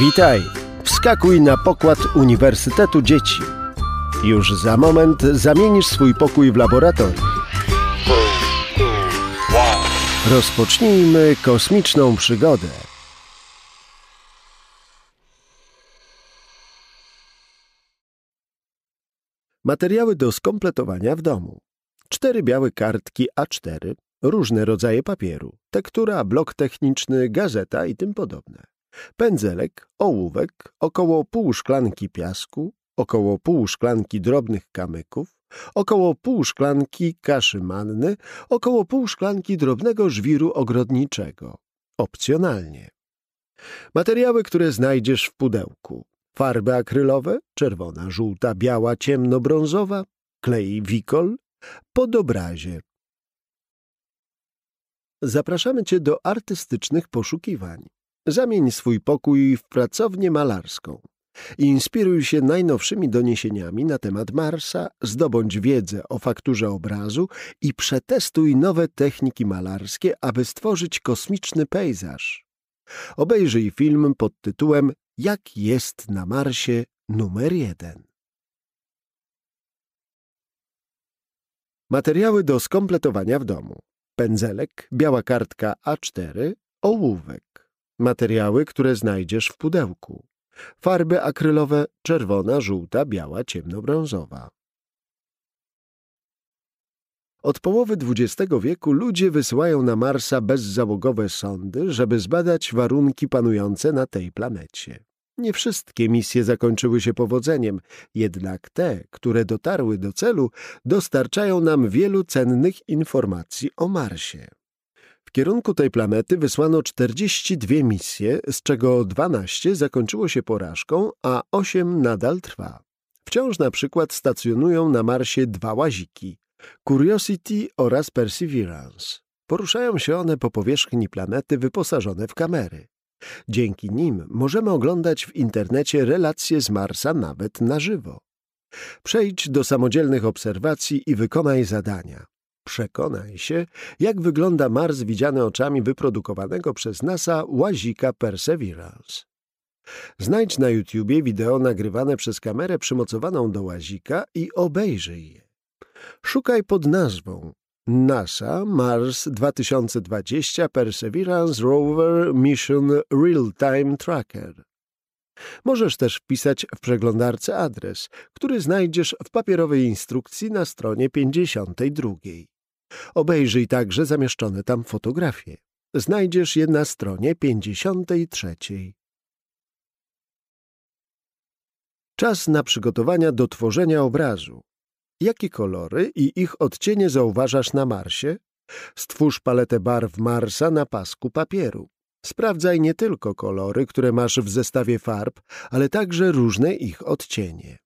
Witaj! Wskakuj na pokład Uniwersytetu Dzieci. Już za moment zamienisz swój pokój w laboratorium. Rozpocznijmy kosmiczną przygodę. Materiały do skompletowania w domu. Cztery białe kartki A4, różne rodzaje papieru, tektura, blok techniczny, gazeta i tym podobne. Pędzelek, ołówek, około pół szklanki piasku, około pół szklanki drobnych kamyków, około pół szklanki kaszy manny, około pół szklanki drobnego żwiru ogrodniczego. Opcjonalnie. Materiały, które znajdziesz w pudełku. Farby akrylowe, czerwona, żółta, biała, ciemnobrązowa, klej wikol, pod obrazie. Zapraszamy Cię do artystycznych poszukiwań. Zamień swój pokój w pracownię malarską. Inspiruj się najnowszymi doniesieniami na temat Marsa, zdobądź wiedzę o fakturze obrazu i przetestuj nowe techniki malarskie, aby stworzyć kosmiczny pejzaż. Obejrzyj film pod tytułem Jak jest na Marsie numer jeden. Materiały do skompletowania w domu. Pędzelek, biała kartka A4, ołówek. Materiały, które znajdziesz w pudełku. Farby akrylowe czerwona, żółta, biała, ciemnobrązowa. Od połowy XX wieku ludzie wysyłają na Marsa bezzałogowe sondy, żeby zbadać warunki panujące na tej planecie. Nie wszystkie misje zakończyły się powodzeniem, jednak te, które dotarły do celu, dostarczają nam wielu cennych informacji o Marsie. Kierunku tej planety wysłano 42 misje, z czego 12 zakończyło się porażką, a 8 nadal trwa. Wciąż na przykład stacjonują na Marsie dwa łaziki Curiosity oraz Perseverance. Poruszają się one po powierzchni planety wyposażone w kamery. Dzięki nim możemy oglądać w internecie relacje z Marsa nawet na żywo. Przejdź do samodzielnych obserwacji i wykonaj zadania. Przekonaj się, jak wygląda Mars widziany oczami wyprodukowanego przez NASA łazika Perseverance. Znajdź na YouTubie wideo nagrywane przez kamerę przymocowaną do łazika i obejrzyj je. Szukaj pod nazwą NASA Mars 2020 Perseverance Rover Mission Real-Time Tracker. Możesz też wpisać w przeglądarce adres, który znajdziesz w papierowej instrukcji na stronie 52. Obejrzyj także zamieszczone tam fotografie. Znajdziesz je na stronie 53. Czas na przygotowania do tworzenia obrazu. Jakie kolory i ich odcienie zauważasz na Marsie? Stwórz paletę barw Marsa na pasku papieru. Sprawdzaj nie tylko kolory, które masz w zestawie farb, ale także różne ich odcienie.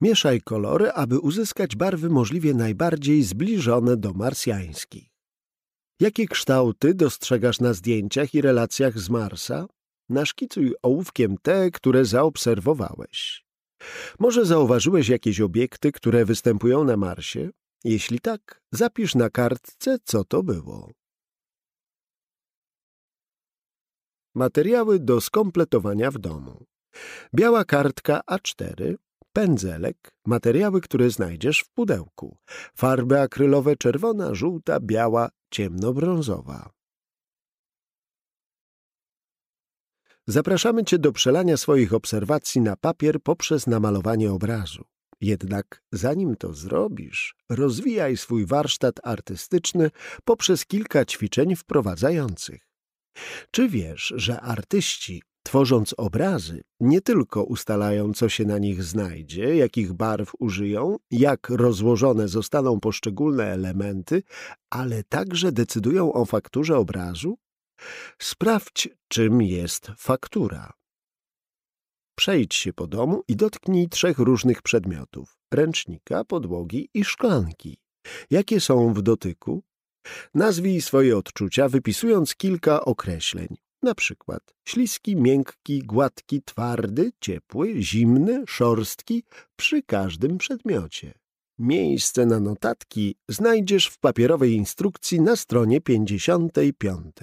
Mieszaj kolory, aby uzyskać barwy możliwie najbardziej zbliżone do marsjańskich. Jakie kształty dostrzegasz na zdjęciach i relacjach z Marsa? Naszkicuj ołówkiem te, które zaobserwowałeś. Może zauważyłeś jakieś obiekty, które występują na Marsie? Jeśli tak, zapisz na kartce, co to było. Materiały do skompletowania w domu. Biała kartka A4, pędzelek, materiały, które znajdziesz w pudełku, farby akrylowe czerwona, żółta, biała, ciemnobrązowa. Zapraszamy Cię do przelania swoich obserwacji na papier poprzez namalowanie obrazu. Jednak zanim to zrobisz, rozwijaj swój warsztat artystyczny poprzez kilka ćwiczeń wprowadzających. Czy wiesz, że artyści, tworząc obrazy, nie tylko ustalają, co się na nich znajdzie, jakich barw użyją, jak rozłożone zostaną poszczególne elementy, ale także decydują o fakturze obrazu? Sprawdź, czym jest faktura. Przejdź się po domu i dotknij trzech różnych przedmiotów – ręcznika, podłogi i szklanki. Jakie są w dotyku? Nazwij swoje odczucia, wypisując kilka określeń. Na przykład śliski, miękki, gładki, twardy, ciepły, zimny, szorstki przy każdym przedmiocie. Miejsce na notatki znajdziesz w papierowej instrukcji na stronie 55.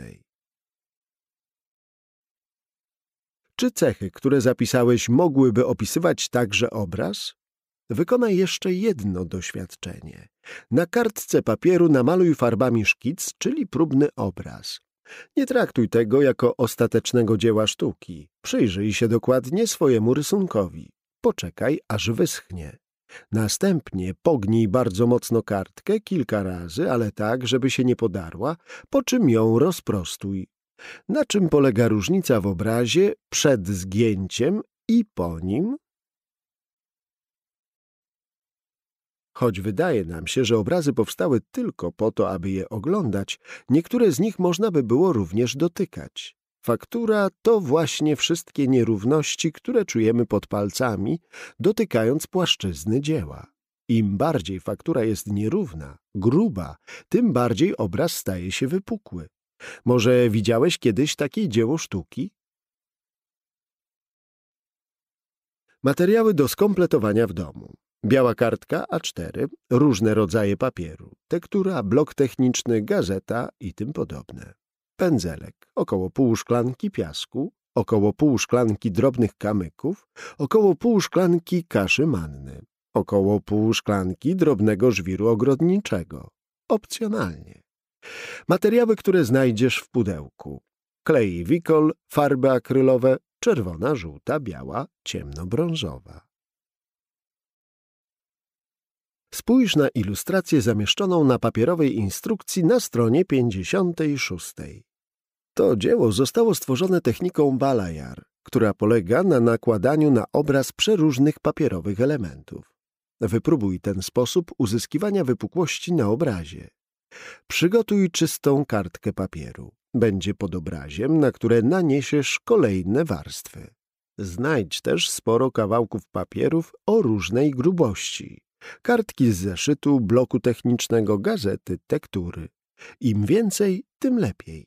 Czy cechy, które zapisałeś, mogłyby opisywać także obraz? Wykonaj jeszcze jedno doświadczenie. Na kartce papieru namaluj farbami szkic, czyli próbny obraz. Nie traktuj tego jako ostatecznego dzieła sztuki. Przyjrzyj się dokładnie swojemu rysunkowi. Poczekaj, aż wyschnie. Następnie pognij bardzo mocno kartkę kilka razy, ale tak, żeby się nie podarła, po czym ją rozprostuj. Na czym polega różnica w obrazie przed zgięciem i po nim? Choć wydaje nam się, że obrazy powstały tylko po to, aby je oglądać, niektóre z nich można by było również dotykać. Faktura to właśnie wszystkie nierówności, które czujemy pod palcami, dotykając płaszczyzny dzieła. Im bardziej faktura jest nierówna, gruba, tym bardziej obraz staje się wypukły. Może widziałeś kiedyś takie dzieło sztuki? Materiały do skompletowania w domu. Biała kartka A4, różne rodzaje papieru, tektura, blok techniczny, gazeta i tym podobne. Pędzelek, około pół szklanki piasku, około pół szklanki drobnych kamyków, około pół szklanki kaszy manny, około pół szklanki drobnego żwiru ogrodniczego. Opcjonalnie. Materiały, które znajdziesz w pudełku. Klej wikol, farby akrylowe, czerwona, żółta, biała, ciemnobrązowa. Spójrz na ilustrację zamieszczoną na papierowej instrukcji na stronie 56. To dzieło zostało stworzone techniką Balajar, która polega na nakładaniu na obraz przeróżnych papierowych elementów. Wypróbuj ten sposób uzyskiwania wypukłości na obrazie. Przygotuj czystą kartkę papieru. Będzie pod obraziem, na które naniesiesz kolejne warstwy. Znajdź też sporo kawałków papierów o różnej grubości kartki z zeszytu, bloku technicznego, gazety, tektury. Im więcej, tym lepiej.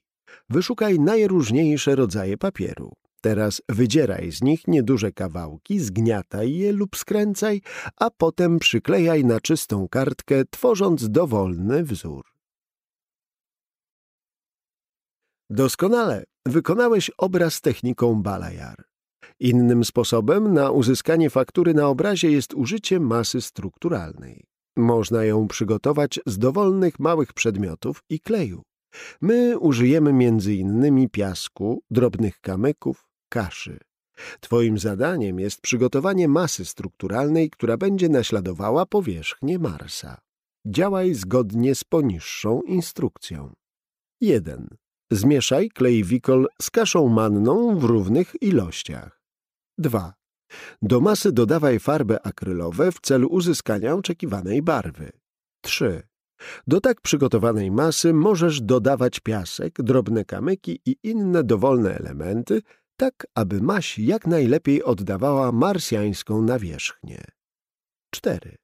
Wyszukaj najróżniejsze rodzaje papieru. Teraz wydzieraj z nich nieduże kawałki, zgniataj je lub skręcaj, a potem przyklejaj na czystą kartkę, tworząc dowolny wzór. Doskonale wykonałeś obraz techniką Balajar. Innym sposobem na uzyskanie faktury na obrazie jest użycie masy strukturalnej. Można ją przygotować z dowolnych małych przedmiotów i kleju. My użyjemy innymi piasku, drobnych kamyków, kaszy. Twoim zadaniem jest przygotowanie masy strukturalnej, która będzie naśladowała powierzchnię Marsa. Działaj zgodnie z poniższą instrukcją. 1. Zmieszaj klej wikol z kaszą manną w równych ilościach. 2. Do masy dodawaj farby akrylowe w celu uzyskania oczekiwanej barwy. 3. Do tak przygotowanej masy możesz dodawać piasek, drobne kamyki i inne dowolne elementy, tak aby maś jak najlepiej oddawała marsjańską nawierzchnię. 4.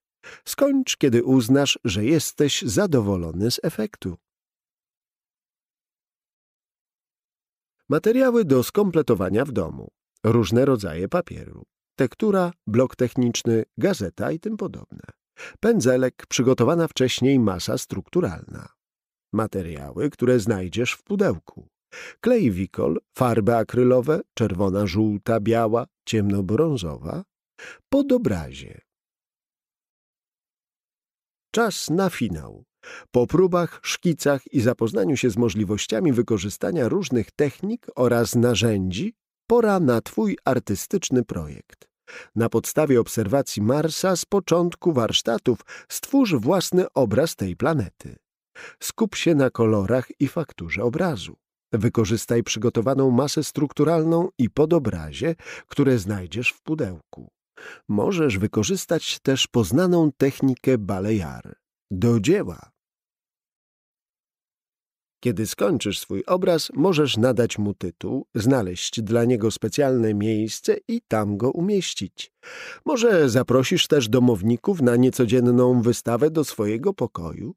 Skończ, kiedy uznasz, że jesteś zadowolony z efektu. Materiały do skompletowania w domu różne rodzaje papieru, tektura, blok techniczny, gazeta i tym podobne, pędzelek, przygotowana wcześniej masa strukturalna, materiały, które znajdziesz w pudełku, klej wikol, farby akrylowe, czerwona, żółta, biała, ciemnobrązowa, podobrazie. Czas na finał. Po próbach, szkicach i zapoznaniu się z możliwościami wykorzystania różnych technik oraz narzędzi, pora na Twój artystyczny projekt. Na podstawie obserwacji Marsa z początku warsztatów stwórz własny obraz tej planety. Skup się na kolorach i fakturze obrazu. Wykorzystaj przygotowaną masę strukturalną i podobrazie, które znajdziesz w pudełku. Możesz wykorzystać też poznaną technikę Balear. Do dzieła! Kiedy skończysz swój obraz, możesz nadać mu tytuł, znaleźć dla niego specjalne miejsce i tam go umieścić. Może zaprosisz też domowników na niecodzienną wystawę do swojego pokoju?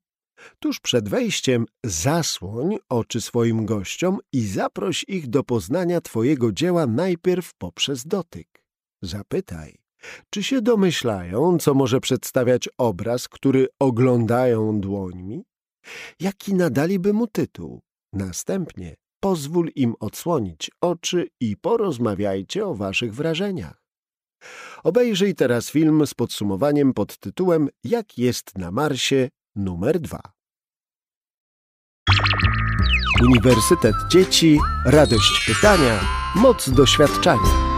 Tuż przed wejściem zasłoń oczy swoim gościom i zaproś ich do poznania twojego dzieła najpierw poprzez dotyk. Zapytaj, czy się domyślają, co może przedstawiać obraz, który oglądają dłońmi? Jaki nadaliby mu tytuł. Następnie pozwól im odsłonić oczy i porozmawiajcie o waszych wrażeniach. Obejrzyj teraz film z podsumowaniem pod tytułem Jak jest na Marsie numer 2. Uniwersytet Dzieci, radość pytania, moc doświadczania.